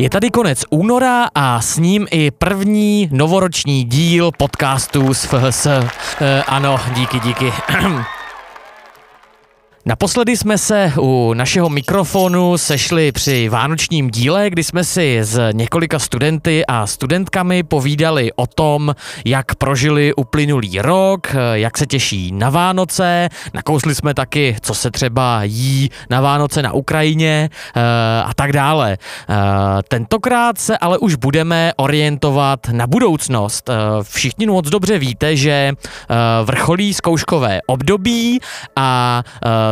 Je tady konec února a s ním i první novoroční díl podcastu z FHS. E, ano, díky, díky. Naposledy jsme se u našeho mikrofonu sešli při vánočním díle, kdy jsme si s několika studenty a studentkami povídali o tom, jak prožili uplynulý rok, jak se těší na Vánoce, nakousli jsme taky, co se třeba jí na Vánoce na Ukrajině eh, a tak dále. Eh, tentokrát se ale už budeme orientovat na budoucnost. Eh, všichni moc dobře víte, že vrcholí zkouškové období a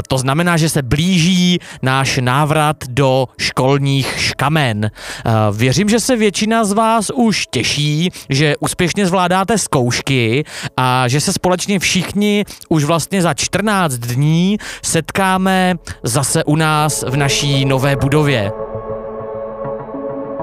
to znamená, že se blíží náš návrat do školních škamen. Eh, věřím, že se většina z vás už těší, že úspěšně zvládáte zkoušky a že se společně všichni už vlastně za 14 dní setkáme zase u nás v naší nové budově.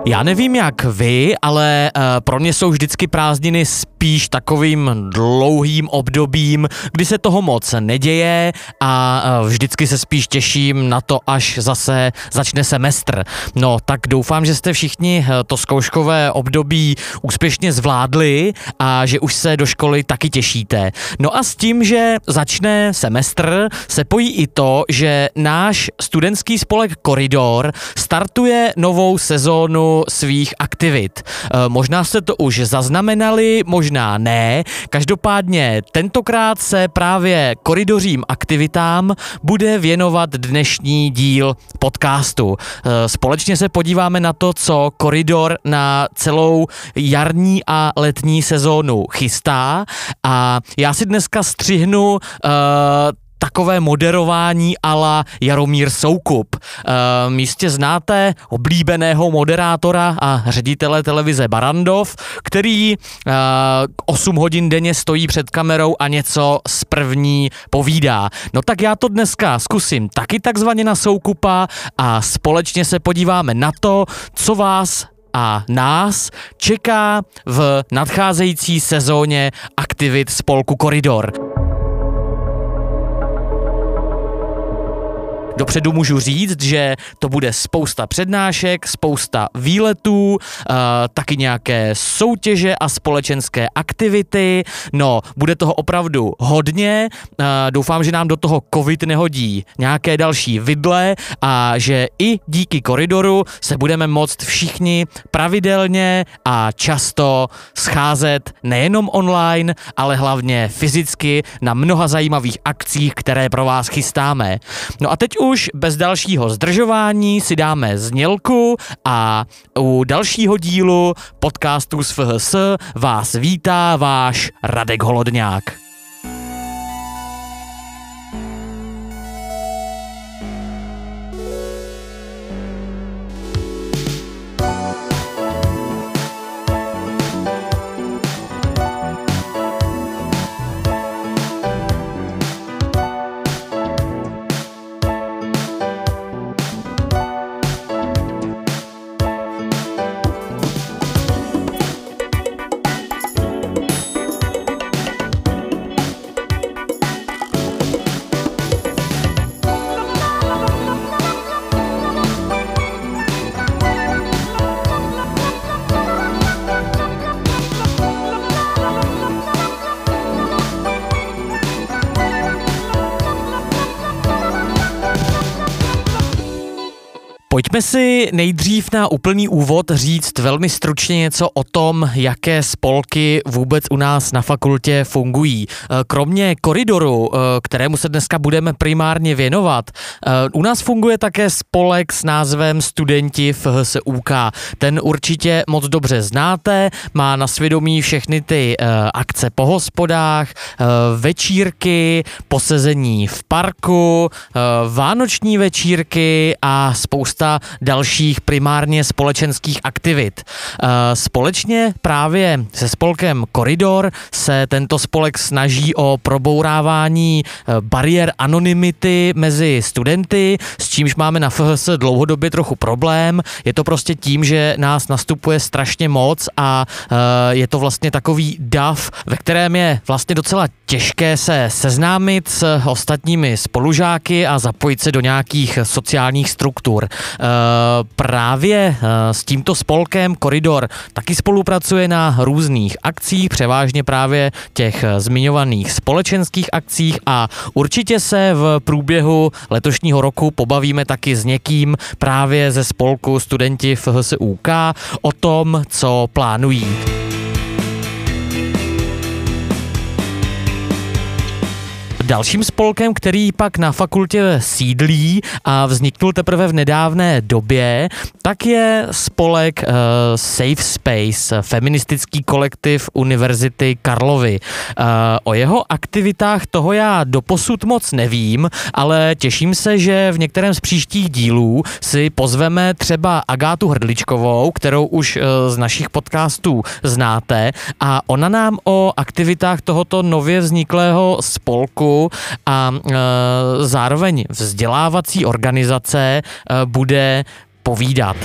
Já nevím jak vy, ale uh, pro mě jsou vždycky prázdniny spíš takovým dlouhým obdobím, kdy se toho moc neděje a uh, vždycky se spíš těším na to, až zase začne semestr. No tak doufám, že jste všichni uh, to zkouškové období úspěšně zvládli a že už se do školy taky těšíte. No a s tím, že začne semestr, se pojí i to, že náš studentský spolek Koridor startuje novou sezónu svých aktivit. Eh, možná jste to už zaznamenali, možná ne. Každopádně tentokrát se právě koridořím aktivitám bude věnovat dnešní díl podcastu. Eh, společně se podíváme na to, co koridor na celou jarní a letní sezónu chystá a já si dneska střihnu uh, takové moderování ala Jaromír Soukup. E, místě znáte oblíbeného moderátora a ředitele televize Barandov, který e, 8 hodin denně stojí před kamerou a něco z první povídá. No tak já to dneska zkusím taky takzvaně na Soukupa a společně se podíváme na to, co vás a nás čeká v nadcházející sezóně aktivit spolku Koridor. Dopředu můžu říct, že to bude spousta přednášek, spousta výletů, uh, taky nějaké soutěže a společenské aktivity. No, bude toho opravdu hodně. Uh, doufám, že nám do toho covid nehodí nějaké další vidle a že i díky koridoru se budeme moct všichni pravidelně a často scházet nejenom online, ale hlavně fyzicky na mnoha zajímavých akcích, které pro vás chystáme. No a teď už bez dalšího zdržování si dáme znělku a u dalšího dílu podcastu z FHS vás vítá váš Radek Holodňák. Pojďme si nejdřív na úplný úvod říct velmi stručně něco o tom, jaké spolky vůbec u nás na fakultě fungují. Eh, kromě koridoru, eh, kterému se dneska budeme primárně věnovat, eh, u nás funguje také spolek s názvem Studenti v HSUK. Ten určitě moc dobře znáte, má na svědomí všechny ty akce po hospodách, večírky, posezení v parku, vánoční večírky a spousta spousta dalších primárně společenských aktivit. Eh, společně právě se spolkem Koridor se tento spolek snaží o probourávání eh, bariér anonymity mezi studenty, s čímž máme na FHS dlouhodobě trochu problém. Je to prostě tím, že nás nastupuje strašně moc a eh, je to vlastně takový dav, ve kterém je vlastně docela těžké se seznámit s ostatními spolužáky a zapojit se do nějakých sociálních struktur. Právě s tímto spolkem Koridor taky spolupracuje na různých akcích, převážně právě těch zmiňovaných společenských akcích a určitě se v průběhu letošního roku pobavíme taky s někým právě ze spolku studenti v HSUK o tom, co plánují. Dalším spolkem, který pak na fakultě sídlí a vzniknul teprve v nedávné době, tak je spolek uh, Safe Space, feministický kolektiv Univerzity Karlovy. Uh, o jeho aktivitách toho já doposud moc nevím, ale těším se, že v některém z příštích dílů si pozveme třeba Agátu Hrdličkovou, kterou už uh, z našich podcastů znáte a ona nám o aktivitách tohoto nově vzniklého spolku a e, zároveň vzdělávací organizace e, bude povídat.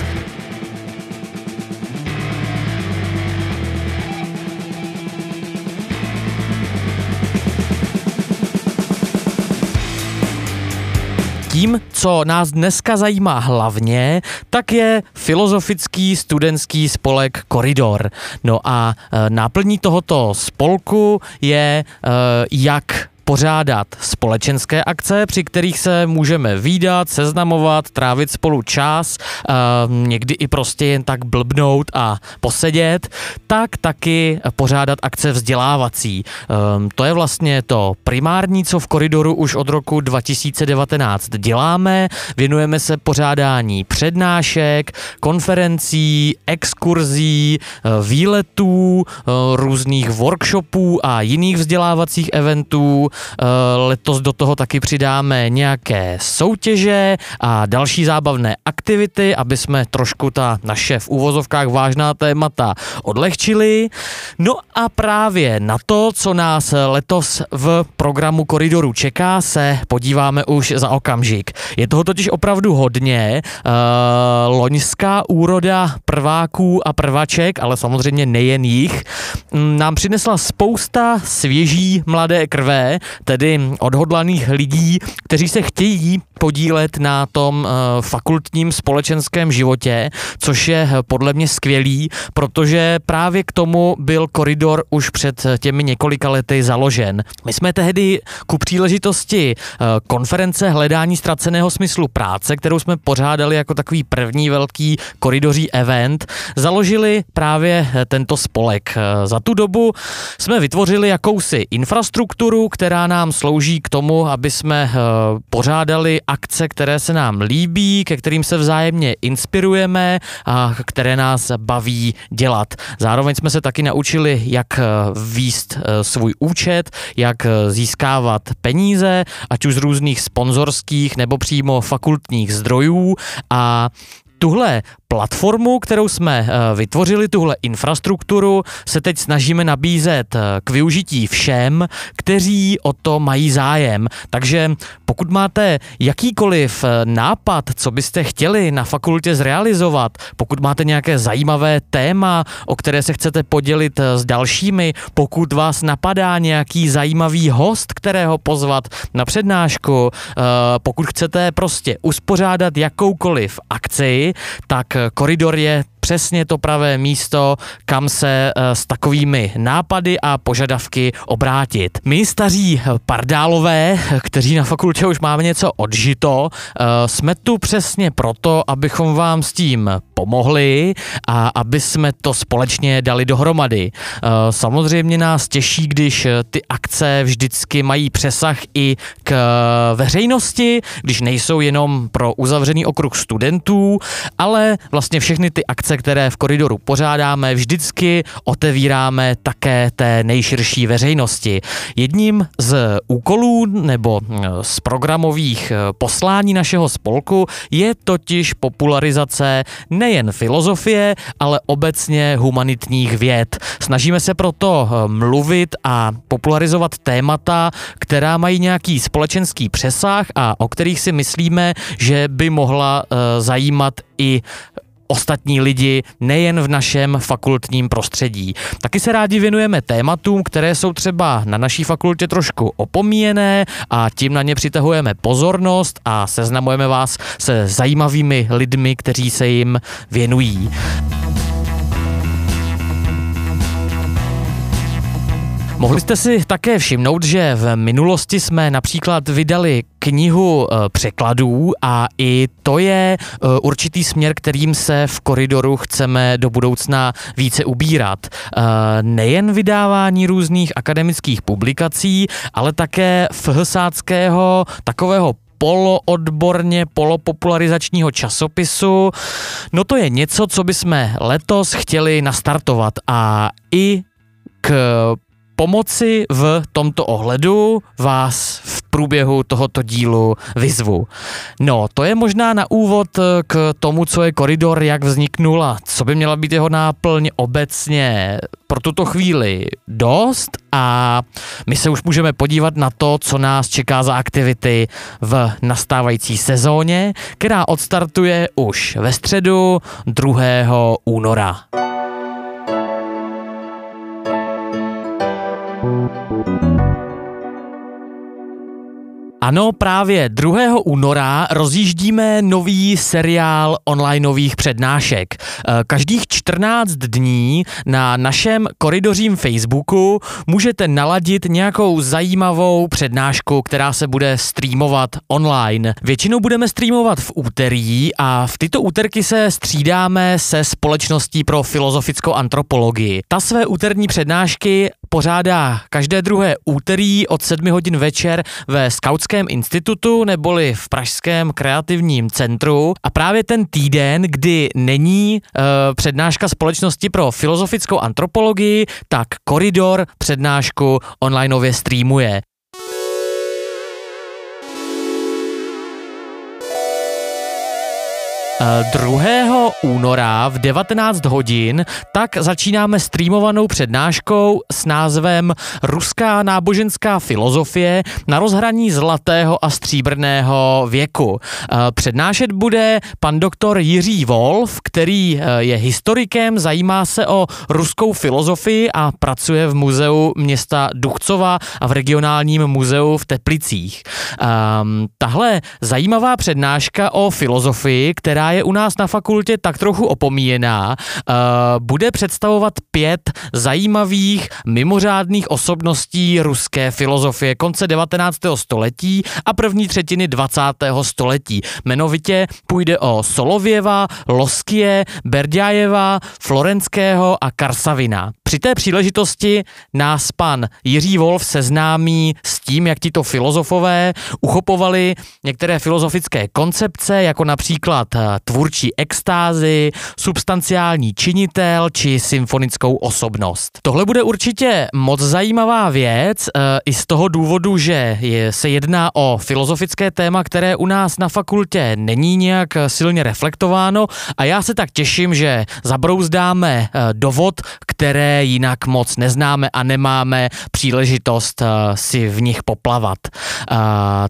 Tím, co nás dneska zajímá hlavně, tak je filozofický studentský spolek Koridor. No a e, náplní tohoto spolku je, jak pořádat společenské akce, při kterých se můžeme výdat, seznamovat, trávit spolu čas, uh, někdy i prostě jen tak blbnout a posedět, tak taky pořádat akce vzdělávací. Um, to je vlastně to primární, co v koridoru už od roku 2019 děláme. Věnujeme se pořádání přednášek, konferencí, exkurzí, uh, výletů, uh, různých workshopů a jiných vzdělávacích eventů, Eh, letos do toho taky přidáme nějaké soutěže a další zábavné aktivity, aby jsme trošku ta naše v úvozovkách vážná témata odlehčili. No a právě na to, co nás letos v programu Koridoru čeká, se podíváme už za okamžik. Je toho totiž opravdu hodně. Uh, loňská úroda prváků a prvaček, ale samozřejmě nejen jich, nám přinesla spousta svěží mladé krve, tedy odhodlaných lidí, kteří se chtějí podílet na tom uh, fakultním společenském životě, což je eh, podle mě skvělý, protože právě k tomu byl koridor už před těmi několika lety založen. My jsme tehdy ku příležitosti konference hledání ztraceného smyslu práce, kterou jsme pořádali jako takový první velký koridoří event, založili právě tento spolek. Za tu dobu jsme vytvořili jakousi infrastrukturu, která nám slouží k tomu, aby jsme uh, pořádali akce, které se nám líbí, ke kterým se vzájemně inspirujeme a které nás baví dělat. Zároveň jsme se taky naučili, jak eh, výst uh, svůj účet, jak získávat peníze, ať už z různých sponzorských nebo přímo fakultních zdrojů a tuhle platformu, kterou jsme eh, vytvořili, tuhle infrastrukturu, se teď snažíme nabízet eh, k využití všem, kteří o to mají zájem. Takže pokud máte jakýkoliv eh, nápad, co byste chtěli na fakultě zrealizovat, pokud máte nějaké zajímavé téma, o které se chcete podělit s dalšími, pokud vás napadá nějaký zajímavý host, kterého pozvat na přednášku, pokud chcete prostě uspořádat jakoukoliv akci, tak koridor je přesně to pravé místo, kam se eh, s takovými nápady a požadavky obrátit. My staří pardálové, kteří na fakultě už máme něco odžito, eh, jsme tu přesně proto, abychom vám s tím pomohli a aby jsme to společně dali dohromady. Eh, samozřejmě nás těší, když ty akce vždycky mají přesah i k veřejnosti, když nejsou jenom pro uzavřený okruh studentů, ale vlastně všechny ty akce, které v koridoru pořádáme, vždycky otevíráme také té nejširší veřejnosti. Jedním z úkolů nebo eh, z programových eh, poslání našeho spolku je totiž popularizace nejen filozofie, ale obecně humanitních věd. Snažíme se proto eh, mluvit a popularizovat témata, která mají nějaký společenský přesah a o kterých si myslíme, že by mohla zajímat i ostatní lidi nejen v našem fakultním prostředí. Taky se rádi věnujeme tématům, které jsou třeba na naší fakultě trošku opomíjené a tím na ně přitahujeme pozornost a seznamujeme vás se zajímavými lidmi, kteří se jim věnují. Mohli jste si také všimnout, že v minulosti jsme například vydali knihu e, překladů a i to je e, určitý směr, kterým se v koridoru chceme do budoucna více ubírat. E, nejen vydávání různých akademických publikací, ale také fhsáckého takového poloodborně polopopularizačního časopisu. No to je něco, co bychom letos chtěli nastartovat a i k pomoci v tomto ohledu vás v průběhu tohoto dílu vyzvu. No, to je možná na úvod k tomu, co je koridor, jak vzniknul a co by měla být jeho náplň obecně pro tuto chvíli dost a my se už můžeme podívat na to, co nás čeká za aktivity v nastávající sezóně, která odstartuje už ve středu 2. února. Ano, právě 2. února rozjíždíme nový seriál onlineových přednášek. Eh, každých 14 dní na našem koridořím Facebooku můžete naladit nějakou zajímavou přednášku, která se bude streamovat online. Většinou budeme streamovat v úterý a v tyto úterky se střídáme se Společností pro filozofickou antropologii. Ta své úterní přednášky pořádá každé druhé úterý od 7 hodin večer ve Skautském institutu neboli v Pražském kreativním centru a právě ten týden, kdy není uh, přednáška společnosti pro filozofickou antropologii, tak koridor přednášku onlineově streamuje. 2. února v 19 hodin tak začínáme streamovanou přednáškou s názvem Ruská náboženská filozofie na rozhraní zlatého a stříbrného věku. Eh, přednášet bude pan doktor Jiří Wolf, který eh, je historikem, zajímá se o ruskou filozofii a pracuje v muzeu města Duchcova a v regionálním muzeu v Teplicích. Um, tahle zajímavá přednáška o filozofii, která je u nás na fakultě tak trochu opomíjená, uh, bude představovat pět zajímavých mimořádných osobností ruské filozofie konce 19. století a první třetiny 20. století. Jmenovitě půjde o Solověva, Loskie, Berďájeva, Florenského a Karsavina. Při té příležitosti nás pan Jiří Wolf seznámí s tím, jak tito filozofové uchopovali některé filozofické koncepce, jako například tvůrčí extázy, substanciální činitel či symfonickou osobnost. Tohle bude určitě moc zajímavá věc e, i z toho důvodu, že se jedná o filozofické téma, které u nás na fakultě není nějak silně reflektováno a já se tak těším, že zabrouzdáme dovod, které jinak moc neznáme a nemáme příležitost e, si v nich poplavat. E,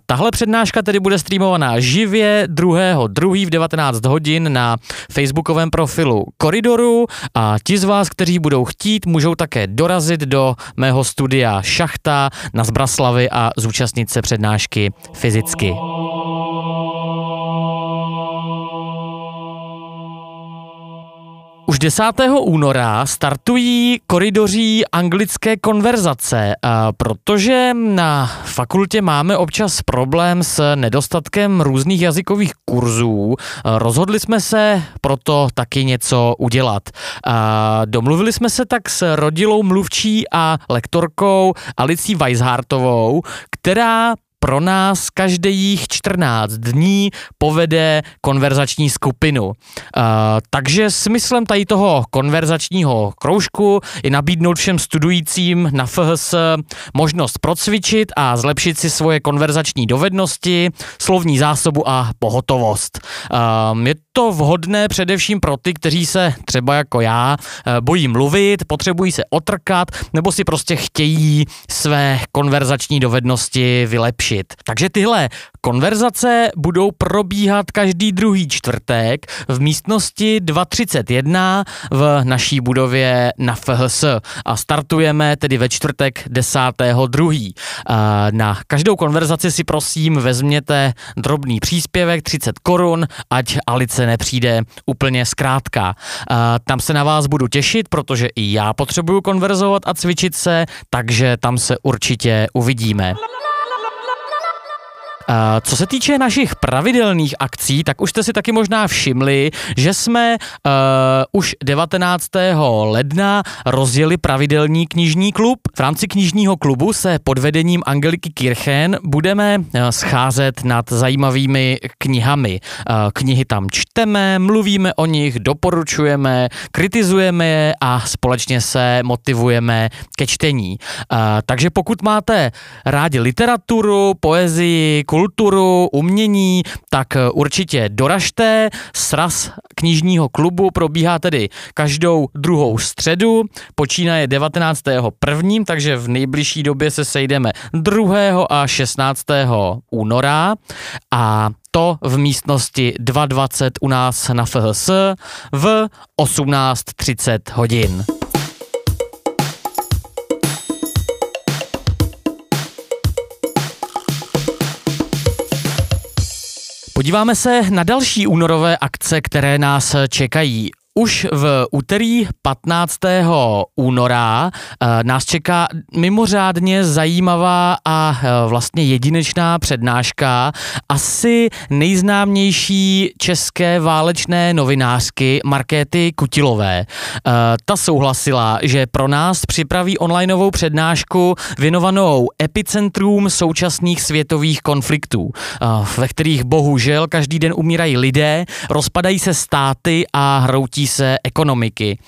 tahle přednáška tedy bude streamovaná živě 2. 2. v 19 hodin na facebookovém profilu Koridoru a ti z vás, kteří budou chtít, můžou také dorazit do mého studia Šachta na Zbraslavy a zúčastnit se přednášky fyzicky. Už 10. února startují koridoří anglické konverzace, protože na fakultě máme občas problém s nedostatkem různých jazykových kurzů. Rozhodli jsme se proto taky něco udělat. Domluvili jsme se tak s rodilou mluvčí a lektorkou Alicí Weishartovou, která pro nás každých 14 dní povede konverzační skupinu. Uh, takže smyslem tady toho konverzačního kroužku je nabídnout všem studujícím na FHS možnost procvičit a zlepšit si svoje konverzační dovednosti, slovní zásobu a pohotovost. Uh, je to vhodné především pro ty, kteří se třeba jako já bojí mluvit, potřebují se otrkat nebo si prostě chtějí své konverzační dovednosti vylepšit těšit. Takže tyhle konverzace budou probíhat každý druhý čtvrtek v místnosti 231 v naší budově na FHS a startujeme tedy ve čtvrtek 10.2. Na každou konverzaci si prosím vezměte drobný příspěvek 30 korun, ať Alice nepřijde úplně zkrátka. Tam se na vás budu těšit, protože i já potřebuju konverzovat a cvičit se, takže tam se určitě uvidíme. Co se týče našich pravidelných akcí, tak už jste si taky možná všimli, že jsme uh, už 19. ledna rozjeli pravidelný knižní klub. V rámci knižního klubu se pod vedením Angeliky Kirchen budeme scházet nad zajímavými knihami. Uh, knihy tam čteme, mluvíme o nich, doporučujeme, kritizujeme je a společně se motivujeme ke čtení. Uh, takže pokud máte rádi literaturu, poezii, kulturu, umění, tak eh, určitě doražte. Sraz knižního klubu probíhá tedy každou druhou středu, počínaje 19. prvním, takže v nejbližší době se sejdeme 2. a 16. února a to v místnosti 220 u nás na FHS v 18.30 hodin. Podíváme se na další únorové akce, které nás čekají. Už v úterý 15. února uh, nás čeká mimořádně zajímavá a uh, vlastně jedinečná přednáška asi nejznámější české válečné novinářky Markéty Kutilové. Uh, ta souhlasila, že pro nás připraví onlineovou přednášku věnovanou epicentrům současných světových konfliktů, ve kterých bohužel každý den umírají lidé, rozpadají se státy a hroutí se ekonomiky.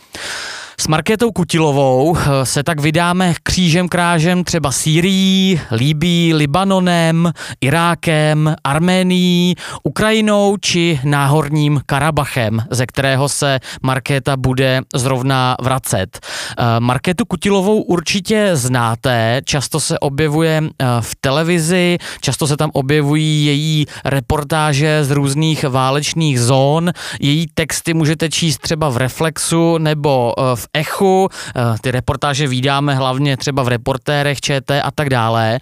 S Markétou Kutilovou eh, se tak vydáme křížem krážem třeba Sýrií, Líbí, Libanonem, Irákem, Arménií, Ukrajinou či náhorním Karabachem, ze kterého se Markéta bude zrovna vracet. Eh, Markétu Kutilovou určitě znáte, často se objevuje eh, v televizi, často se tam objevují její reportáže z různých válečných zón, její texty můžete číst třeba v Reflexu nebo v Echu, eh, ty reportáže vydáme hlavně třeba v reportérech ČT a tak dále.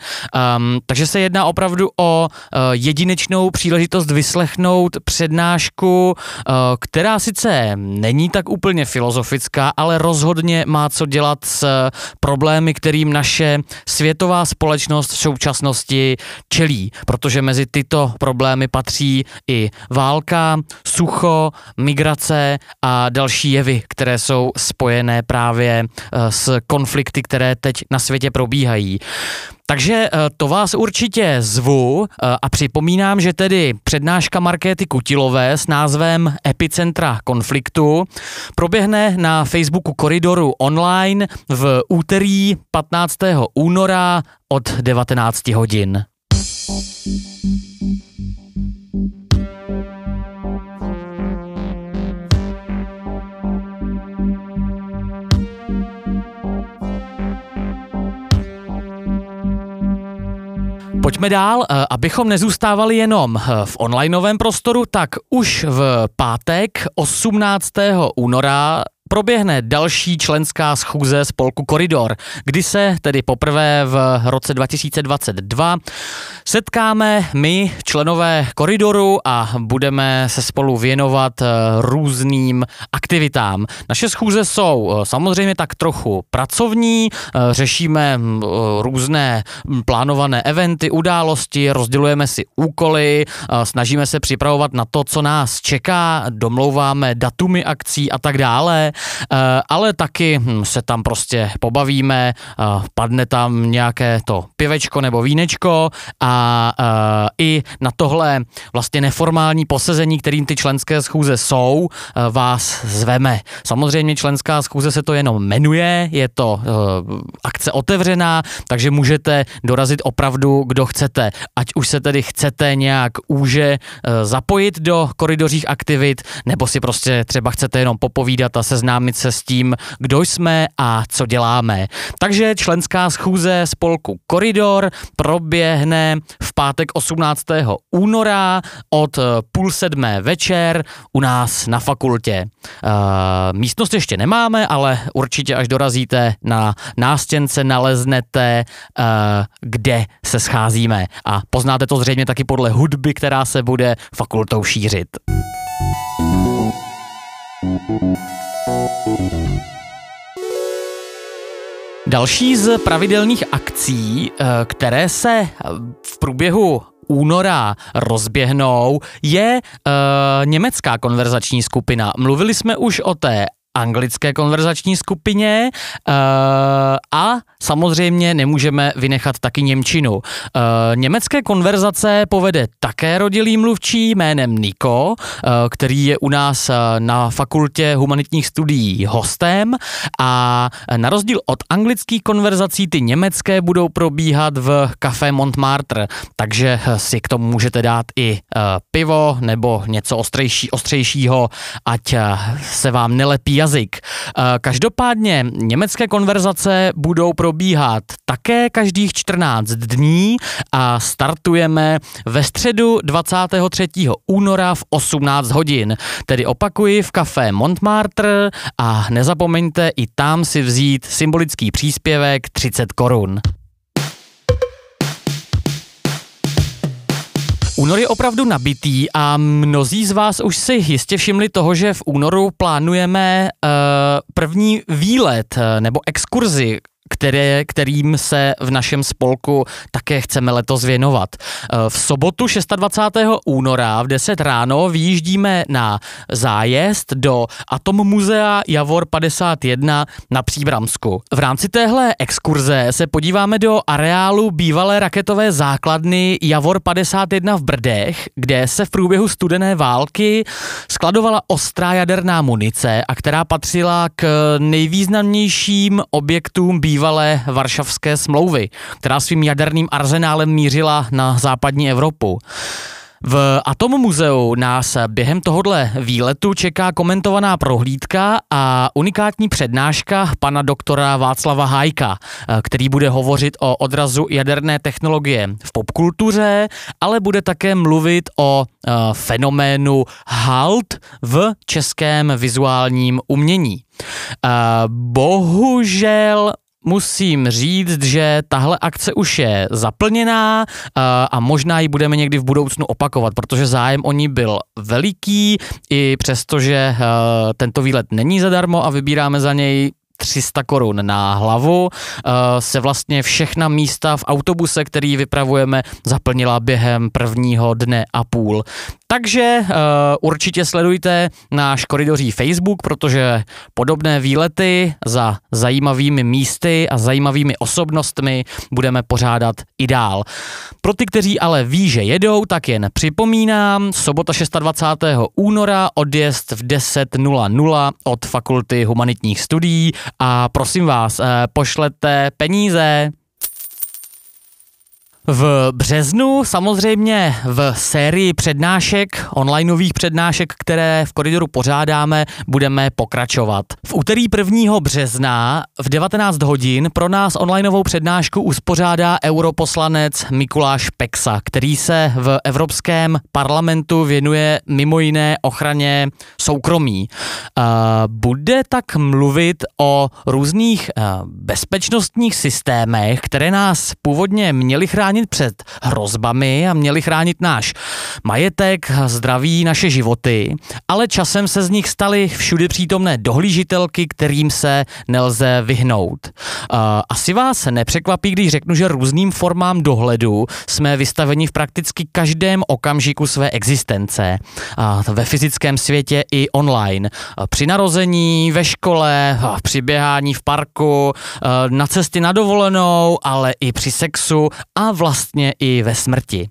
Um, takže se jedná opravdu o uh, jedinečnou příležitost vyslechnout přednášku, uh, která sice není tak úplně filozofická, ale rozhodně má co dělat s problémy, kterým naše světová společnost v současnosti čelí, protože mezi tyto problémy patří i válka, sucho, migrace a další jevy, které jsou spojené spojené právě eh, s konflikty, které teď na světě probíhají. Takže eh, to vás určitě zvu eh, a připomínám, že tedy přednáška Markéty Kutilové s názvem Epicentra konfliktu proběhne na Facebooku Koridoru online v úterý 15. února od 19 hodin. Pojďme dál, eh, abychom nezůstávali jenom eh, v onlineovém prostoru, tak už v pátek 18. února proběhne další členská schůze spolku Koridor, kdy se tedy poprvé v roce 2022 setkáme my, členové Koridoru a budeme se spolu věnovat eh, různým aktivitám. Naše schůze jsou eh, samozřejmě tak trochu pracovní, eh, řešíme hm, různé hm, plánované eventy, události, rozdělujeme si úkoly, snažíme se připravovat na to, co nás čeká, domlouváme datumy akcí a tak dále. Eh, ale taky hm, se tam prostě pobavíme, eh, padne tam nějaké to pivečko nebo vínečko a eh, i na tohle vlastně neformální posezení, kterým ty členské schůze jsou, vás zveme. Samozřejmě členská schůze se to jenom jmenuje, je to akce otevřená, takže můžete dorazit opravdu, kdo chcete. Ať už se tedy chcete nějak úže zapojit do koridořích aktivit, nebo si prostě třeba chcete jenom popovídat a seznámit seznámit se s tím, kdo jsme a co děláme. Takže členská schůze spolku Koridor proběhne v pátek 18. února od půl sedmé večer u nás na fakultě. Uh, místnost ještě nemáme, ale určitě až dorazíte na nástěnce naleznete, uh, kde se scházíme a poznáte to zřejmě taky podle hudby, která se bude fakultou šířit. Další z pravidelných akcí, eh, které se v průběhu února rozběhnou, je uh, německá konverzační skupina. Mluvili jsme už o té anglické konverzační skupině uh, a samozřejmě nemůžeme vynechat taky Němčinu. Uh, německé konverzace povede také rodilý mluvčí jménem Niko, uh, který je u nás na fakultě humanitních studií hostem a na rozdíl od anglických konverzací ty německé budou probíhat v Café Montmartre, takže si k tomu můžete dát i pivo nebo něco ostrejší, ostřejšího, ať se vám nelepí jazyk. Uh, každopádně německé konverzace budou probíhat také každých 14 dní a startujeme ve středu 23. února v 18 hodin. Tedy opakuji v kafé Montmartre a nezapomeňte i tam si vzít symbolický příspěvek 30 korun. Únor je opravdu nabitý a mnozí z vás už si jistě všimli toho, že v únoru plánujeme uh, první výlet uh, nebo exkurzi které, kterým se v našem spolku také chceme letos věnovat. Eh, v sobotu 26. února v 10 ráno vyjíždíme na zájezd do Atom muzea Javor 51 na Příbramsku. V rámci téhle exkurze se podíváme do areálu bývalé raketové základny Javor 51 v Brdech, kde se v průběhu studené války skladovala ostrá jaderná munice a která patřila k nejvýznamnějším objektům bývalé bývalé varšavské smlouvy, která svým jaderným arzenálem mířila na západní Evropu. V Atom muzeu nás během tohohle výletu čeká komentovaná prohlídka a unikátní přednáška pana doktora Václava Hájka, který bude hovořit o odrazu jaderné technologie v popkultuře, ale bude také mluvit o uh, fenoménu HALT v českém vizuálním umění. Uh, bohužel musím říct, že tahle akce už je zaplněná a možná ji budeme někdy v budoucnu opakovat, protože zájem o ní byl veliký, i přestože tento výlet není zadarmo a vybíráme za něj 300 korun na hlavu, se vlastně všechna místa v autobuse, který vypravujeme, zaplnila během prvního dne a půl. Takže uh, určitě sledujte náš koridoří Facebook, protože podobné výlety za zajímavými místy a zajímavými osobnostmi budeme pořádat i dál. Pro ty, kteří ale ví, že jedou, tak jen připomínám, sobota 26. února, odjezd v 10.00 od Fakulty humanitních studií a prosím vás, uh, pošlete peníze v březnu samozřejmě v sérii přednášek, onlineových přednášek, které v koridoru pořádáme, budeme pokračovat. V úterý 1. března v 19 hodin pro nás onlineovou přednášku uspořádá europoslanec Mikuláš Peksa, který se v Evropském parlamentu věnuje mimo jiné ochraně soukromí. Bude tak mluvit o různých bezpečnostních systémech, které nás původně měly chránit chránit před hrozbami a měli chránit náš majetek, zdraví, naše životy, ale časem se z nich staly všude přítomné dohlížitelky, kterým se nelze vyhnout. Asi vás nepřekvapí, když řeknu, že různým formám dohledu jsme vystaveni v prakticky každém okamžiku své existence. Ve fyzickém světě i online. Při narození, ve škole, při běhání v parku, na cestě na dovolenou, ale i při sexu a vlastně i ve smrti.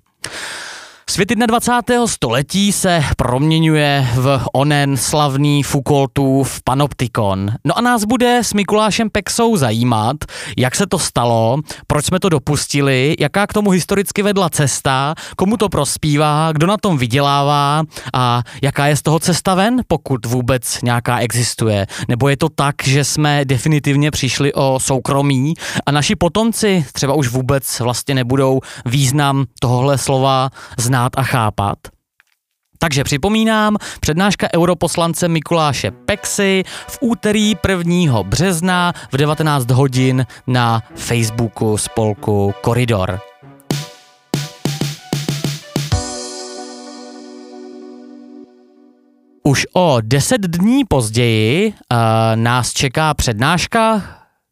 Svět 21. století se proměňuje v onen slavný Foucaultův panoptikon. No a nás bude s Mikulášem Pexou zajímat, jak se to stalo, proč jsme to dopustili, jaká k tomu historicky vedla cesta, komu to prospívá, kdo na tom vydělává a jaká je z toho cesta ven, pokud vůbec nějaká existuje. Nebo je to tak, že jsme definitivně přišli o soukromí a naši potomci třeba už vůbec vlastně nebudou význam tohohle slova znát a chápat. Takže připomínám, přednáška europoslance Mikuláše Pexy v úterý 1. března v 19 hodin na Facebooku spolku Koridor. Už o deset dní později uh, nás čeká přednáška,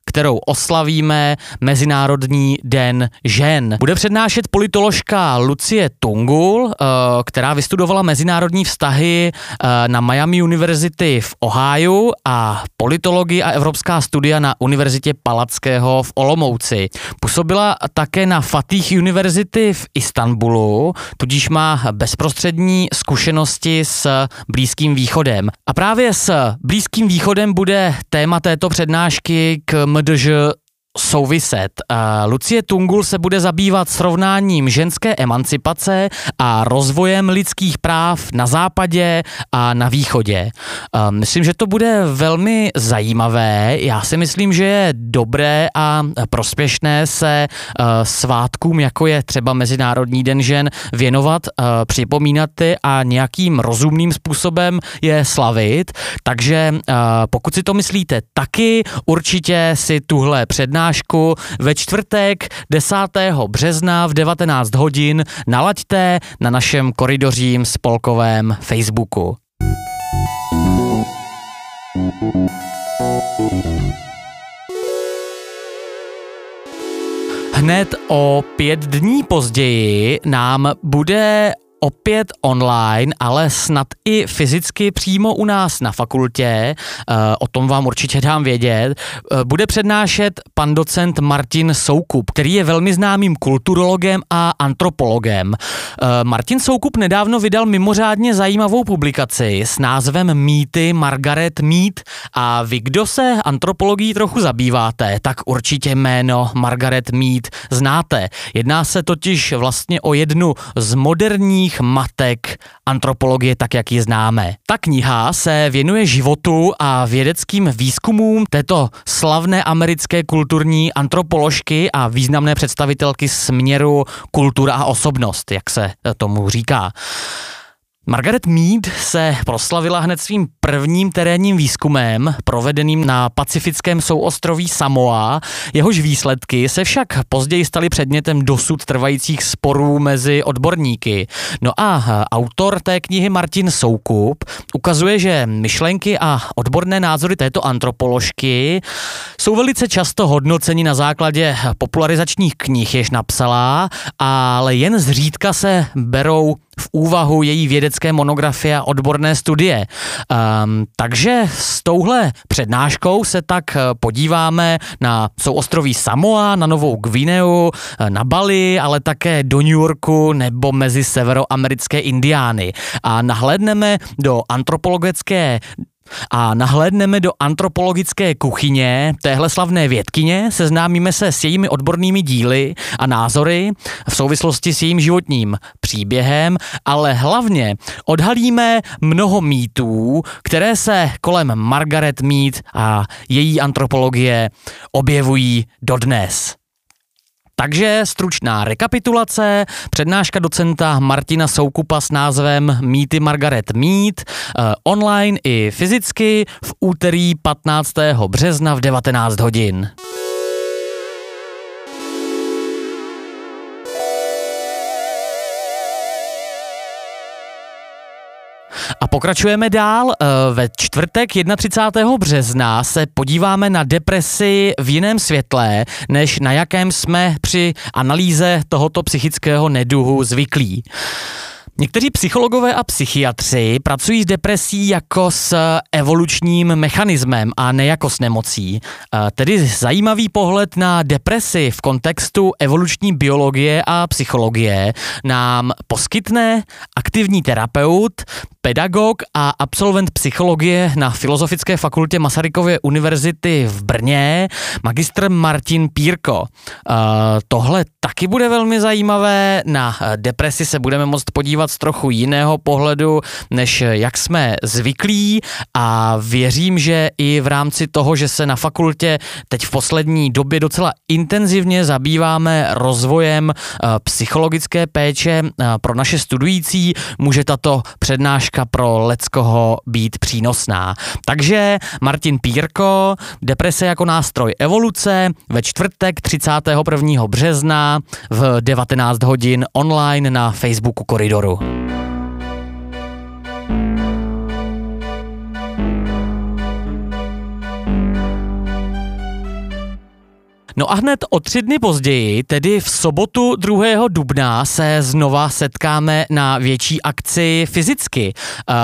kterou oslavíme Mezinárodní den žen. Bude přednášet politoložka Lucie Tungul, eh, která vystudovala mezinárodní vztahy eh, na Miami University v Ohio a politologii a evropská studia na Univerzitě Palackého v Olomouci. Působila také na Fatih University v Istanbulu, tudíž má bezprostřední zkušenosti s Blízkým východem. A právě s Blízkým východem bude téma této přednášky k MDŽ souviset. Lucie Tungul se bude zabývat srovnáním ženské emancipace a rozvojem lidských práv na západě a na východě. Myslím, že to bude velmi zajímavé. Já si myslím, že je dobré a prospěšné se svátkům, jako je třeba Mezinárodní den žen, věnovat, připomínat a nějakým rozumným způsobem je slavit. Takže pokud si to myslíte taky, určitě si tuhle přednášku přednášku ve čtvrtek 10. března v 19 hodin nalaďte na našem koridořím spolkovém Facebooku. Hned o pět dní později nám bude opět online, ale snad i fyzicky přímo u nás na fakultě, eh, o tom vám určitě dám vědět, eh, bude přednášet pan docent Martin Soukup, který je velmi známým kulturologem a antropologem. Eh, Martin Soukup nedávno vydal mimořádně zajímavou publikaci s názvem Mýty Margaret Mead a vy, kdo se antropologií trochu zabýváte, tak určitě jméno Margaret Mead znáte. Jedná se totiž vlastně o jednu z moderních hlavních matek antropologie tak, jak ji známe. Ta kniha se věnuje životu a vědeckým výzkumům této slavné americké kulturní antropoložky a významné představitelky směru kultura a osobnost, jak se tomu říká. Margaret Mead se proslavila hned svým prvním terénním výzkumem, provedeným na pacifickém souostroví Samoa. Jehož výsledky se však později staly předmětem dosud trvajících sporů mezi odborníky. No a autor té knihy Martin Soukup ukazuje, že myšlenky a odborné názory této antropoložky jsou velice často hodnoceni na základě popularizačních knih, jež napsala, ale jen zřídka se berou v úvahu její vědecké monografie a odborné studie. Um, takže s touhle přednáškou se tak eh, podíváme na souostroví Samoa, na Novou Gvineu, eh, na Bali, ale také do New Yorku nebo mezi severoamerické Indiány. A nahlédneme do antropologické a nahlédneme do antropologické kuchyně téhle slavné vědkyně, seznámíme se s jejími odbornými díly a názory v souvislosti s jejím životním příběhem, ale hlavně odhalíme mnoho mýtů, které se kolem Margaret Mead a její antropologie objevují dodnes. Takže stručná rekapitulace, přednáška docenta Martina Soukupa s názvem Mýty Margaret Mead, eh, online i fyzicky v úterý 15. března v 19 hodin. A pokračujeme dál. Eh, ve čtvrtek 31. března se podíváme na depresi v jiném světle, než na jakém jsme při analýze tohoto psychického neduhu zvyklí. Někteří psychologové a psychiatři pracují s depresí jako s evolučním mechanismem a ne jako s nemocí. Tedy zajímavý pohled na depresi v kontextu evoluční biologie a psychologie nám poskytne aktivní terapeut, pedagog a absolvent psychologie na Filozofické fakultě Masarykovy univerzity v Brně, magistr Martin Pírko. Uh, tohle taky bude velmi zajímavé. Na depresi se budeme moct podívat z trochu jiného pohledu, než jak jsme zvyklí a věřím, že i v rámci toho, že se na fakultě teď v poslední době docela intenzivně zabýváme rozvojem uh, psychologické péče uh, pro naše studující, může tato přednáška pro Leckoho být přínosná. Takže Martin Pírko, deprese jako nástroj evoluce, ve čtvrtek 31. března v 19 hodin online na Facebooku Koridoru. No a hned o tři dny později, tedy v sobotu 2. dubna, se znova setkáme na větší akci fyzicky. Uh,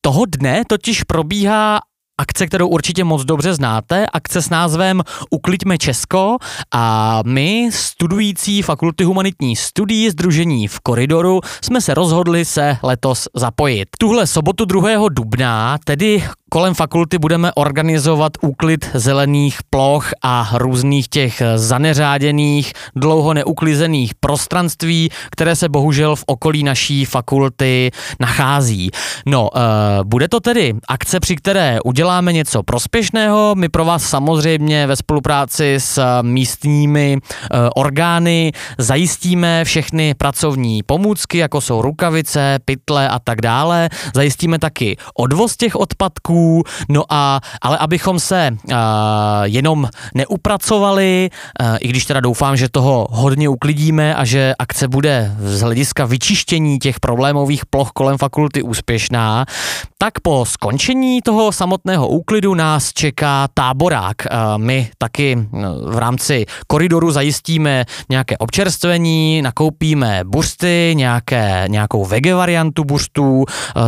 toho dne totiž probíhá akce, kterou určitě moc dobře znáte, akce s názvem Ukliďme Česko a my, studující Fakulty humanitní studií Združení v koridoru, jsme se rozhodli se letos zapojit. Tuhle sobotu 2. dubna, tedy kolem fakulty budeme organizovat úklid zelených ploch a různých těch zaneřáděných, dlouho neuklizených prostranství, které se bohužel v okolí naší fakulty nachází. No, uh, bude to tedy akce, při které uděláme něco prospěšného. My pro vás samozřejmě ve spolupráci s místními uh, orgány zajistíme všechny pracovní pomůcky, jako jsou rukavice, pytle a tak dále. Zajistíme taky odvoz těch odpadků, no a, ale abychom se uh, jenom neupracovali, uh, i když teda doufám, že toho hodně uklidíme a že akce bude z hlediska vyčištění těch problémových ploch kolem fakulty úspěšná, tak po skončení toho samotného úklidu nás čeká táborák. Uh, my taky v rámci koridoru zajistíme nějaké občerstvení, nakoupíme buřty, nějaké, nějakou vege variantu buřtů,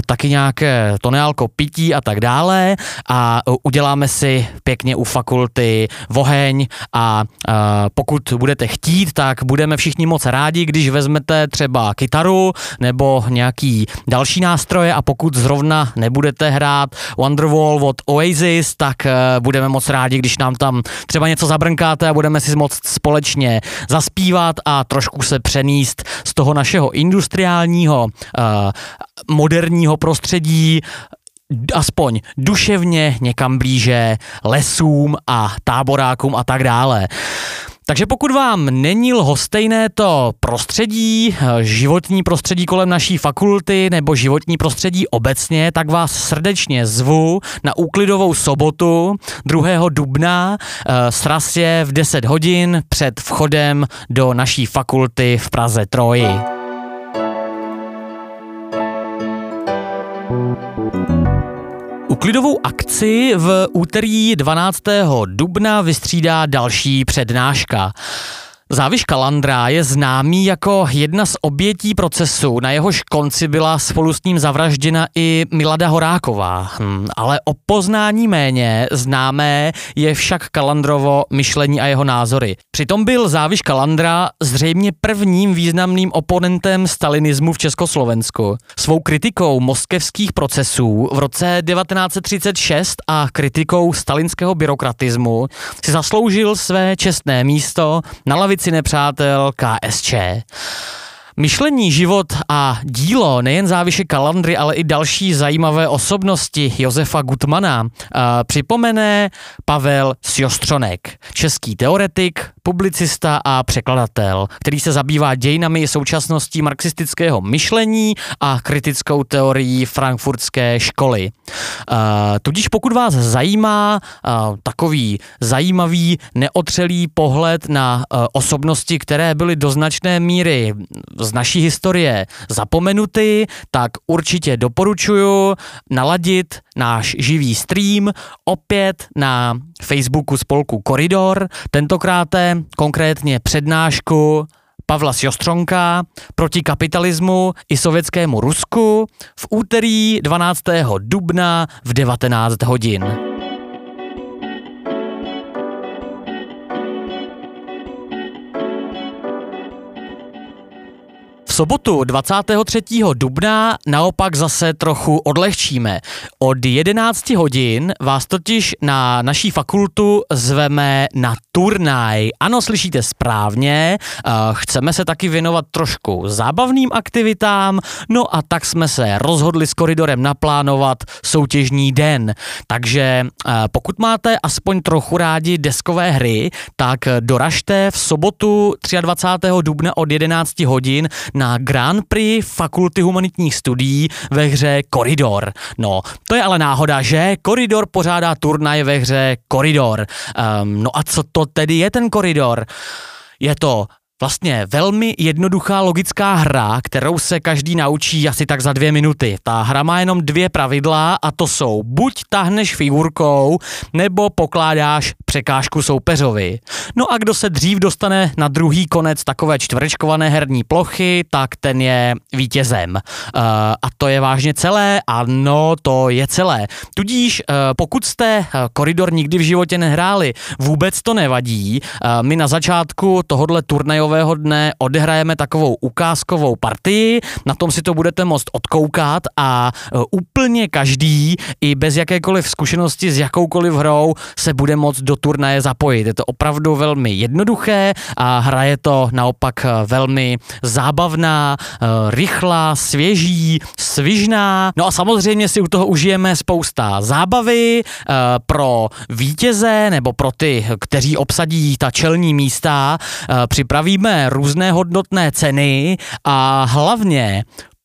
taky nějaké toneálko pití a tak dále dále a uděláme si pěkně u fakulty voheň a, pokud budete chtít, tak budeme všichni moc rádi, když vezmete třeba kytaru nebo nějaký další nástroje a pokud zrovna nebudete hrát Wonderwall od Oasis, tak e, budeme moc rádi, když nám tam třeba něco zabrnkáte a budeme si moc společně zaspívat a trošku se přeníst z toho našeho industriálního, moderního prostředí aspoň duševně někam blíže lesům a táborákům a tak dále. Takže pokud vám není lhostejné to prostředí, životní prostředí kolem naší fakulty nebo životní prostředí obecně, tak vás srdečně zvu na úklidovou sobotu 2. dubna. Eh, sraz je v 10 hodin před vchodem do naší fakulty v Praze Troji. Uklidovou akci v úterý 12. dubna vystřídá další přednáška. Záviš Kalandra je známý jako jedna z obětí procesu, na jehož konci byla spolu s ním zavražděna i Milada Horáková. Hm, ale o poznání méně známé je však Kalandrovo myšlení a jeho názory. Přitom byl Záviš Kalandra zřejmě prvním významným oponentem stalinismu v Československu. Svou kritikou moskevských procesů v roce 1936 a kritikou stalinského byrokratismu si zasloužil své čestné místo na lavici koalici nepřátel KSČ. Myšlení, život a dílo nejen záviše Kalandry, ale i další zajímavé osobnosti Josefa Gutmana uh, připomene Pavel Sjostřonek, český teoretik, publicista a překladatel, který se zabývá dějinami současností marxistického myšlení a kritickou teorií frankfurtské školy. Uh, tudíž pokud vás zajímá uh, takový zajímavý, neotřelý pohled na uh, osobnosti, které byly do značné míry z naší historie zapomenuty, tak určitě doporučuju naladit náš živý stream opět na Facebooku spolku Koridor, tentokrát konkrétně přednášku Pavla Sjostronka proti kapitalismu i sovětskému Rusku v úterý 12. dubna v 19 hodin. Sobotu 23. dubna naopak zase trochu odlehčíme. Od 11 hodin vás totiž na naší fakultu zveme na turnaj. Ano, slyšíte správně, chceme se taky věnovat trošku zábavným aktivitám, no a tak jsme se rozhodli s koridorem naplánovat soutěžní den. Takže pokud máte aspoň trochu rádi deskové hry, tak doražte v sobotu 23. dubna od 11 hodin na na Grand Prix Fakulty humanitních studií ve hře Koridor. No, to je ale náhoda, že? Koridor pořádá turnaj ve hře Koridor. Um, no a co to tedy je ten Koridor? Je to Vlastně velmi jednoduchá logická hra, kterou se každý naučí asi tak za dvě minuty. Ta hra má jenom dvě pravidla a to jsou buď tahneš figurkou, nebo pokládáš překážku soupeřovi. No a kdo se dřív dostane na druhý konec takové čtverečkované herní plochy, tak ten je vítězem. Uh, a to je vážně celé? Ano, to je celé. Tudíž uh, pokud jste uh, koridor nikdy v životě nehráli, vůbec to nevadí. Uh, my na začátku tohohle turnajového turnajového dne odehrajeme takovou ukázkovou partii, na tom si to budete moct odkoukat a e, úplně každý i bez jakékoliv zkušenosti s jakoukoliv hrou se bude moct do turnaje zapojit. Je to opravdu velmi jednoduché a hra je to naopak e, velmi zábavná, e, rychlá, svěží, svižná. No a samozřejmě si u toho užijeme spousta zábavy pro vítěze nebo pro ty, kteří obsadí ta čelní místa. Připraví nabízíme různé hodnotné ceny a hlavně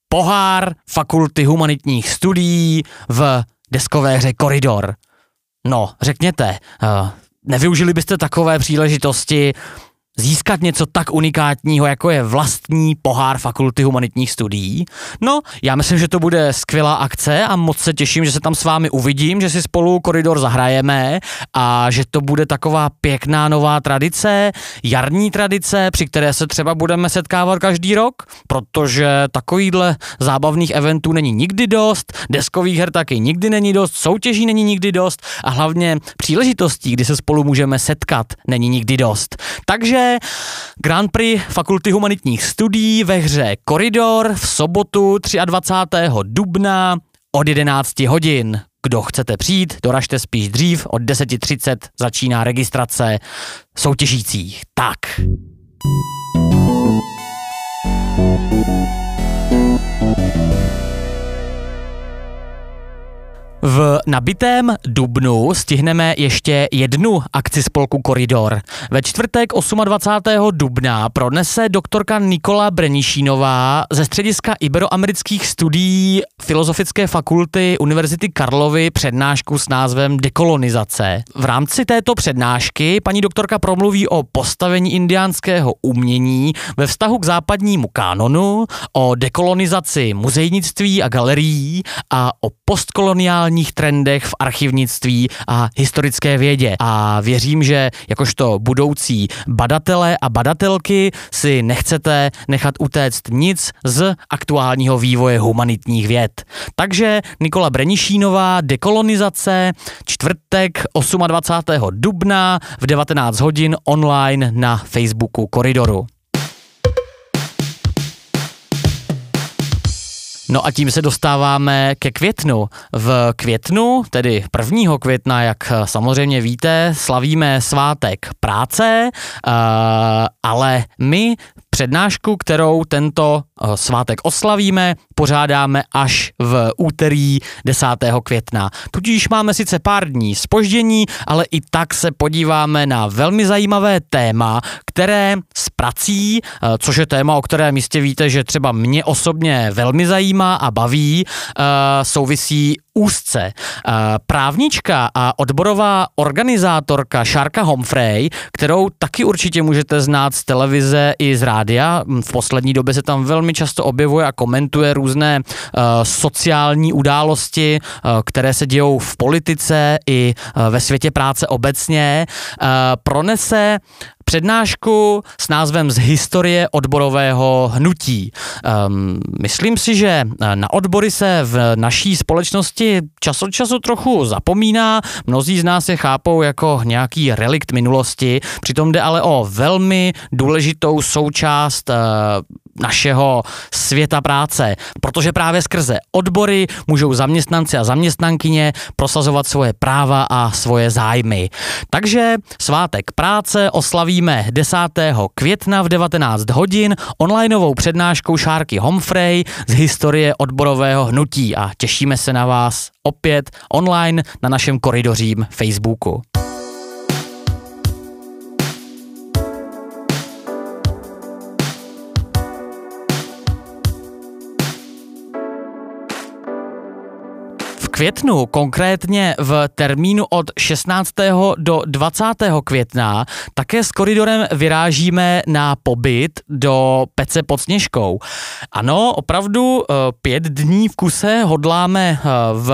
pohár Fakulty humanitních studií v deskové hře Koridor. No, řekněte, uh, nevyužili byste takové příležitosti získat něco tak unikátního, jako je vlastní pohár Fakulty humanitních studií. No, já myslím, že to bude skvělá akce a moc se těším, že se tam s vámi uvidím, že si spolu koridor zahrajeme a že to bude taková pěkná nová tradice, jarní tradice, při které se třeba budeme setkávat každý rok, protože takovýhle zábavných eventů není nikdy dost, deskových her taky nikdy není dost, soutěží není nikdy dost a hlavně příležitostí, kdy se spolu můžeme setkat, není nikdy dost. Takže Grand Prix Fakulty humanitních studií ve hře Koridor v sobotu 23. dubna od 11 hodin. Kdo chcete přijít, doražte spíš dřív, od 10.30 začíná registrace soutěžících. Tak. V nabitém dubnu stihneme ještě jednu akci spolku Koridor. Ve čtvrtek 28. dubna pronese doktorka Nikola Brenišínová ze střediska Iberoamerických studií Filozofické fakulty Univerzity Karlovy přednášku s názvem Dekolonizace. V rámci této přednášky paní doktorka promluví o postavení indiánského umění ve vztahu k západnímu kánonu, o dekolonizaci muzejnictví a galerií a o postkoloniální aktuálních trendech v archivnictví a historické vědě. A věřím, že jakožto budoucí badatelé a badatelky si nechcete nechat utéct nic z aktuálního vývoje humanitních věd. Takže Nikola Brenišínová, dekolonizace, čtvrtek 28. dubna v 19 hodin online na Facebooku Koridoru. No a tím se dostáváme ke květnu. V květnu, tedy 1. května, jak samozřejmě víte, slavíme svátek práce, uh, ale my přednášku, kterou tento uh, svátek oslavíme, pořádáme až v úterý 10. května. Tudíž máme sice pár dní spoždění, ale i tak se podíváme na velmi zajímavé téma, které s prací, uh, což je téma, o kterém jistě víte, že třeba mě osobně velmi zajímá a baví, uh, souvisí úzce. Právnička a odborová organizátorka Šárka Homfrey, kterou taky určitě můžete znát z televize i z rádia, v poslední době se tam velmi často objevuje a komentuje různé uh, sociální události, uh, které se dějou v politice i uh, ve světě práce obecně, pronese přednášku s názvem Z historie odborového hnutí. Um, myslím si, že na odbory se v naší společnosti čas od času trochu zapomíná. Mnozí z nás je chápou jako nějaký relikt minulosti, přitom jde ale o velmi důležitou součást uh, našeho světa práce, protože právě skrze odbory můžou zaměstnanci a zaměstnankyně prosazovat svoje práva a svoje zájmy. Takže svátek práce oslavíme 10. května v 19 hodin onlineovou přednáškou Šárky Homfrey z historie odborového hnutí a těšíme se na vás opět online na našem koridořím Facebooku. Květnu, konkrétně v termínu od 16. do 20. května, také s koridorem vyrážíme na pobyt do Pece pod Sněžkou. Ano, opravdu eh, pět dní v kuse hodláme eh, v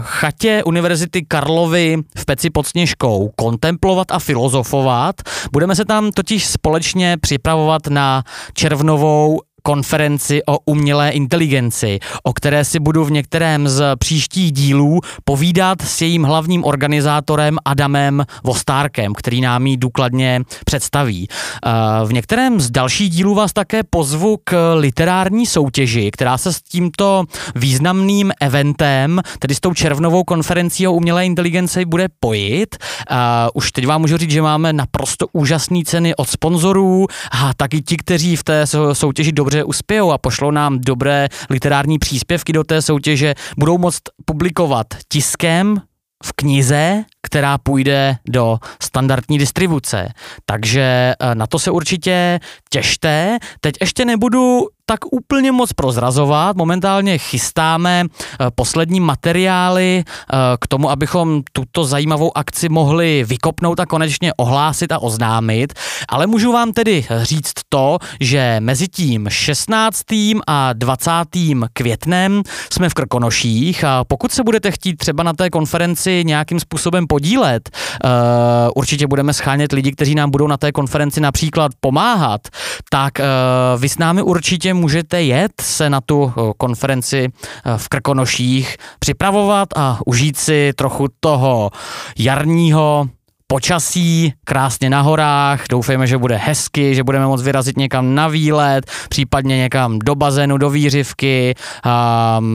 chatě Univerzity Karlovy v Peci pod Sněžkou kontemplovat a filozofovat. Budeme se tam totiž společně připravovat na červnovou konferenci o umělé inteligenci, o které si budu v některém z příštích dílů povídat s jejím hlavním organizátorem Adamem Vostárkem, který nám ji důkladně představí. Eh, v některém z dalších dílů vás také pozvu k literární soutěži, která se s tímto významným eventem, tedy s tou červnovou konferencí o umělé inteligenci, bude pojit. Eh, už teď vám můžu říct, že máme naprosto úžasné ceny od sponzorů a taky ti, kteří v té soutěži dobře dobře uspějou a pošlou nám dobré literární příspěvky do té soutěže, budou moct publikovat tiskem v knize, která půjde do standardní distribuce. Takže eh, na to se určitě těšte. Teď ještě nebudu tak úplně moc prozrazovat. Momentálně chystáme eh, poslední materiály eh, k tomu, abychom tuto zajímavou akci mohli vykopnout a konečně ohlásit a oznámit. Ale můžu vám tedy říct to, že mezi tím 16. a 20. květnem jsme v Krkonoších a pokud se budete chtít třeba na té konferenci nějakým způsobem podílet, uh, určitě budeme schánět lidi, kteří nám budou na té konferenci například pomáhat, tak vy s námi určitě můžete jet se na tu eh, konferenci eh, v Krkonoších připravovat a užít si trochu toho jarního počasí, krásně na horách, doufejme, že bude hezky, že budeme moct vyrazit někam na výlet, případně někam do bazénu, do výřivky.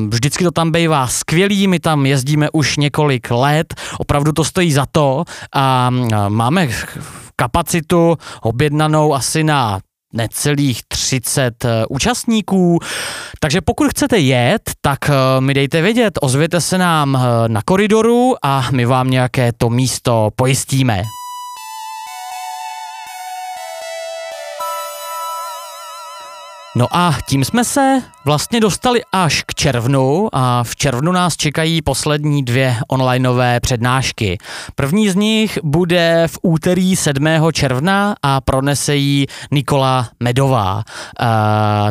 Vždycky to tam bývá skvělý, my tam jezdíme už několik let, opravdu to stojí za to. A máme kapacitu objednanou asi na necelých 30 eh, účastníků. Takže pokud chcete jet, tak eh, mi dejte vědět, ozvěte se nám eh, na koridoru a my vám nějaké to místo pojistíme. No a tím jsme se vlastně dostali až k červnu a v červnu nás čekají poslední dvě onlineové přednášky. První z nich bude v úterý 7. června a pronese ji Nikola Medová. Uh,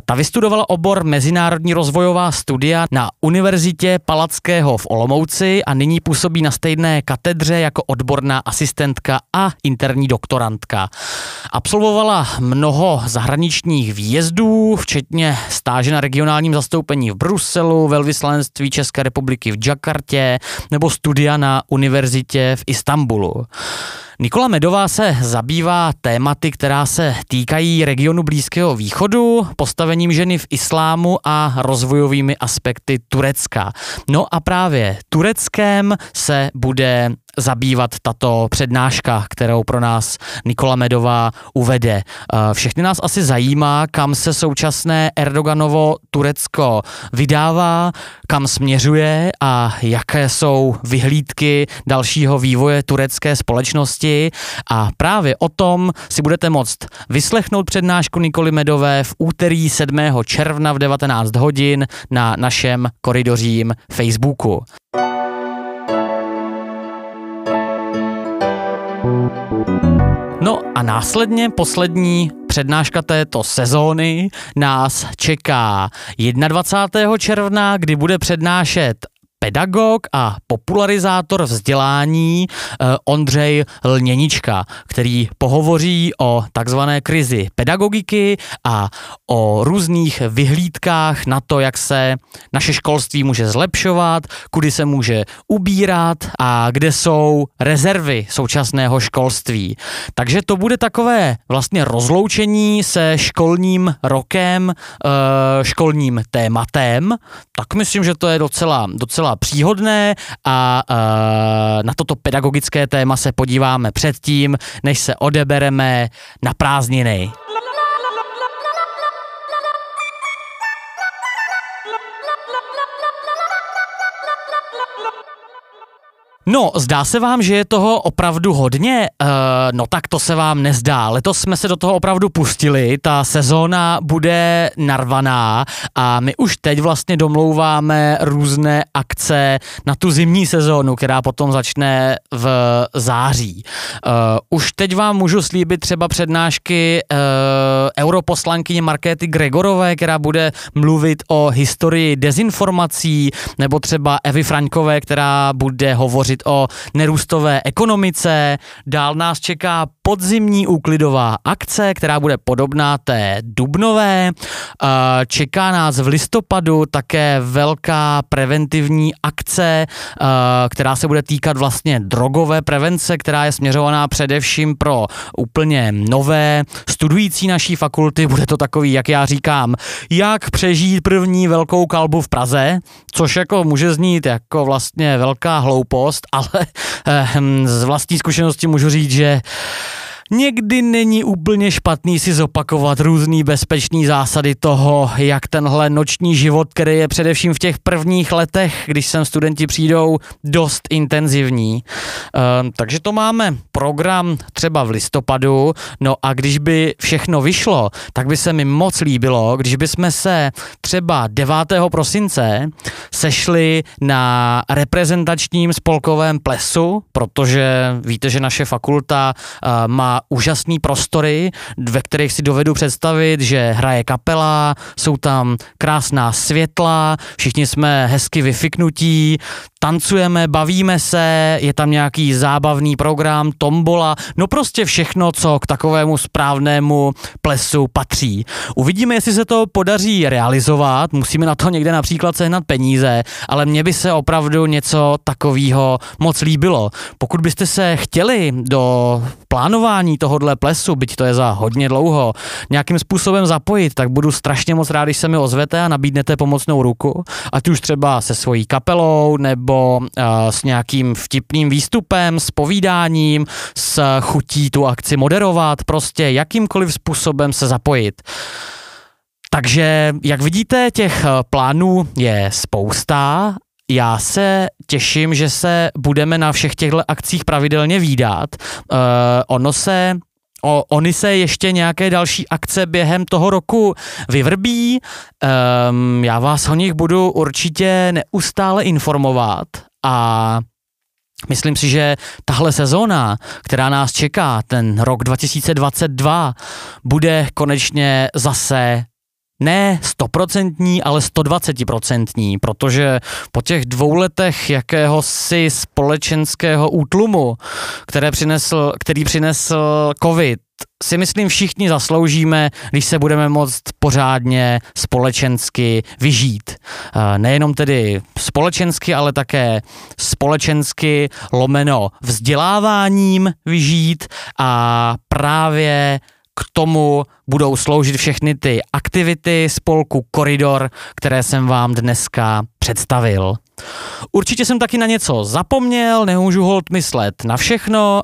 ta vystudovala obor Mezinárodní rozvojová studia na Univerzitě Palackého v Olomouci a nyní působí na stejné katedře jako odborná asistentka a interní doktorantka. Absolvovala mnoho zahraničních výjezdů, včetně stáže na regionálním zastoupení v Bruselu, velvyslanectví České republiky v Jakartě nebo studia na univerzitě v Istanbulu. Nikola Medová se zabývá tématy, která se týkají regionu Blízkého východu, postavením ženy v islámu a rozvojovými aspekty Turecka. No a právě Tureckem se bude zabývat tato přednáška, kterou pro nás Nikola Medová uvede. Eh, všechny nás asi zajímá, kam se současné Erdoganovo Turecko vydává, kam směřuje a jaké jsou vyhlídky dalšího vývoje turecké společnosti a právě o tom si budete moct vyslechnout přednášku Nikoly Medové v úterý 7. června v 19 hodin na našem koridořím Facebooku. No a následně poslední přednáška této sezóny nás čeká 21. června, kdy bude přednášet pedagog a popularizátor vzdělání Ondřej Lněnička, který pohovoří o takzvané krizi pedagogiky a o různých vyhlídkách na to, jak se naše školství může zlepšovat, kudy se může ubírat a kde jsou rezervy současného školství. Takže to bude takové vlastně rozloučení se školním rokem, eh, školním tématem, tak myslím, že to je docela, docela příhodné a na toto pedagogické téma se podíváme předtím, než se odebereme na prázdniny. No, zdá se vám, že je toho opravdu hodně? Uh, no tak to se vám nezdá. Letos jsme se do toho opravdu pustili, ta sezóna bude narvaná a my už teď vlastně domlouváme různé akce na tu zimní sezónu, která potom začne v září. Uh, už teď vám můžu slíbit třeba přednášky uh, europoslankyně Markéty Gregorové, která bude mluvit o historii dezinformací, nebo třeba Evy Fraňkové, která bude hovořit hovořit o nerůstové ekonomice. Dál nás čeká podzimní úklidová akce, která bude podobná té dubnové. Čeká nás v listopadu také velká preventivní akce, která se bude týkat vlastně drogové prevence, která je směřovaná především pro úplně nové studující naší fakulty. Bude to takový, jak já říkám, jak přežít první velkou kalbu v Praze, což jako může znít jako vlastně velká hloupost, ale eh, z vlastní zkušenosti můžu říct, že Někdy není úplně špatný si zopakovat různý bezpečný zásady toho, jak tenhle noční život, který je především v těch prvních letech, když sem studenti přijdou, dost intenzivní. Ehm, takže to máme program třeba v listopadu, no a když by všechno vyšlo, tak by se mi moc líbilo, když bychom se třeba 9. prosince sešli na reprezentačním spolkovém plesu, protože víte, že naše fakulta uh, má úžasné prostory, ve kterých si dovedu představit, že hraje kapela, jsou tam krásná světla, všichni jsme hezky vyfiknutí, tancujeme, bavíme se, je tam nějaký zábavný program, tombola, no prostě všechno, co k takovému správnému plesu patří. Uvidíme, jestli se to podaří realizovat, musíme na to někde například sehnat peníze, ale mně by se opravdu něco takového moc líbilo. Pokud byste se chtěli do plánování tohohle plesu, byť to je za hodně dlouho, nějakým způsobem zapojit, tak budu strašně moc rád, když se mi ozvete a nabídnete pomocnou ruku, ať už třeba se svojí kapelou nebo nebo uh, s nějakým vtipným výstupem, s povídáním, s chutí tu akci moderovat, prostě jakýmkoliv způsobem se zapojit. Takže, jak vidíte, těch eh, plánů je spousta. Já se těším, že se budeme na všech těchto akcích pravidelně výdat. Uh, ono se o, oni se ještě nějaké další akce během toho roku vyvrbí. Um, já vás o nich budu určitě neustále informovat a Myslím si, že tahle sezóna, která nás čeká, ten rok 2022, bude konečně zase ne stoprocentní, ale 120%, protože po těch dvou letech jakéhosi společenského útlumu, které přinesl, který přinesl covid, si myslím všichni zasloužíme, když se budeme moct pořádně společensky vyžít. Nejenom tedy společensky, ale také společensky lomeno vzděláváním vyžít a právě k tomu budou sloužit všechny ty aktivity spolku Koridor, které jsem vám dneska představil. Určitě jsem taky na něco zapomněl, nemůžu hold myslet na všechno,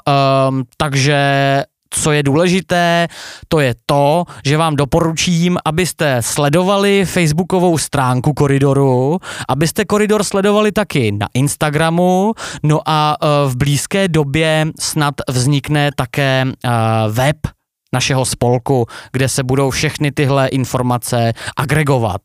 um, takže co je důležité, to je to, že vám doporučím, abyste sledovali facebookovou stránku Koridoru, abyste Koridor sledovali taky na Instagramu, no a uh, v blízké době snad vznikne také uh, web našeho spolku, kde se budou všechny tyhle informace agregovat.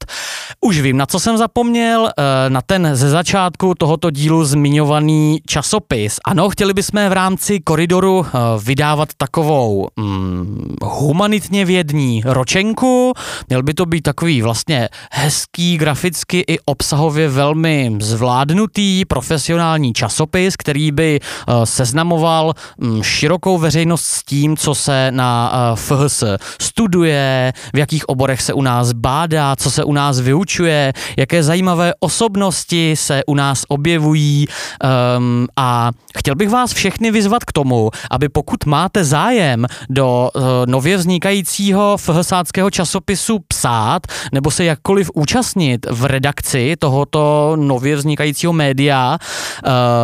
Už vím, na co jsem zapomněl, eh, na ten ze začátku tohoto dílu zmiňovaný časopis. Ano, chtěli bychom v rámci koridoru eh, vydávat takovou hmm, humanitně vědní ročenku. Měl by to být takový vlastně hezký, graficky i obsahově velmi zvládnutý profesionální časopis, který by eh, seznamoval hm, širokou veřejnost s tím, co se na FHS studuje, v jakých oborech se u nás bádá, co se u nás vyučuje, jaké zajímavé osobnosti se u nás objevují um, a chtěl bych vás všechny vyzvat k tomu, aby pokud máte zájem do uh, nově vznikajícího FHSáckého časopisu psát nebo se jakkoliv účastnit v redakci tohoto nově vznikajícího média,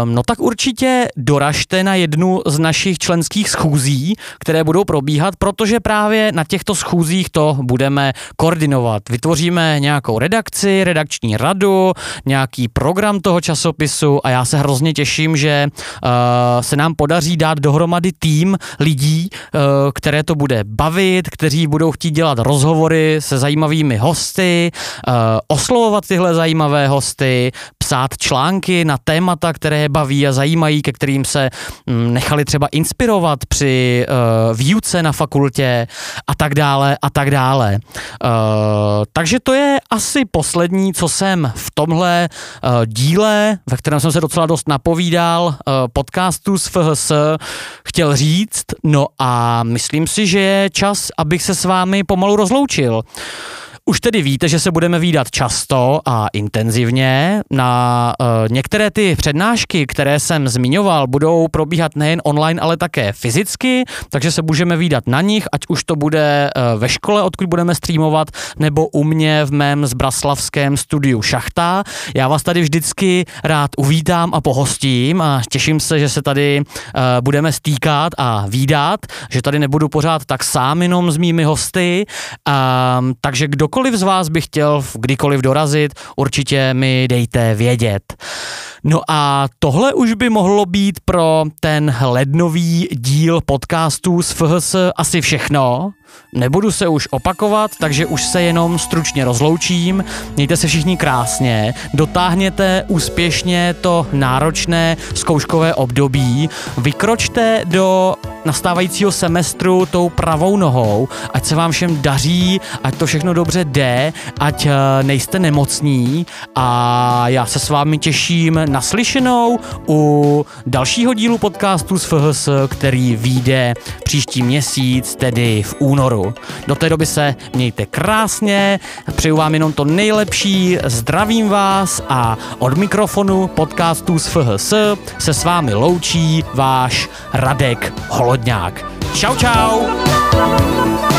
um, no tak určitě doražte na jednu z našich členských schůzí, které budou probíhat, protože právě na těchto schůzích to budeme koordinovat. Vytvoříme nějakou redakci, redakční radu, nějaký program toho časopisu a já se hrozně těším, že uh, se nám podaří dát dohromady tým lidí, uh, které to bude bavit, kteří budou chtít dělat rozhovory se zajímavými hosty, uh, oslovovat tyhle zajímavé hosty, psát články na témata, které je baví a zajímají, ke kterým se um, nechali třeba inspirovat při uh, výuce na fakultě a tak dále a tak dále. Uh, takže to je asi poslední, co jsem v tomhle uh, díle, ve kterém jsem se docela dost napovídal, uh, podcastu z FHS chtěl říct. No a myslím si, že je čas, abych se s vámi pomalu rozloučil. Už tedy víte, že se budeme výdat často a intenzivně. Na uh, některé ty přednášky, které jsem zmiňoval, budou probíhat nejen online, ale také fyzicky, takže se můžeme výdat na nich, ať už to bude uh, ve škole, odkud budeme streamovat, nebo u mě v mém zbraslavském studiu Šachta. Já vás tady vždycky rád uvítám a pohostím a těším se, že se tady uh, budeme stýkat a výdat, že tady nebudu pořád tak sám jenom s mými hosty. Uh, takže kdokoliv kdokoliv z vás by chtěl kdykoliv dorazit, určitě mi dejte vědět. No a tohle už by mohlo být pro ten lednový díl podcastů z FHS asi všechno. Nebudu se už opakovat, takže už se jenom stručně rozloučím. Mějte se všichni krásně, dotáhněte úspěšně to náročné zkouškové období, vykročte do nastávajícího semestru tou pravou nohou, ať se vám všem daří, ať to všechno dobře jde, ať eh, nejste nemocní a já se s vámi těším naslyšenou u dalšího dílu podcastu z FHS, který vyjde příští měsíc, tedy v únoru. Do té doby se mějte krásně, přeju vám jenom to nejlepší, zdravím vás a od mikrofonu podcastu z FHS se s vámi loučí váš Radek Holodňák. Čau, čau!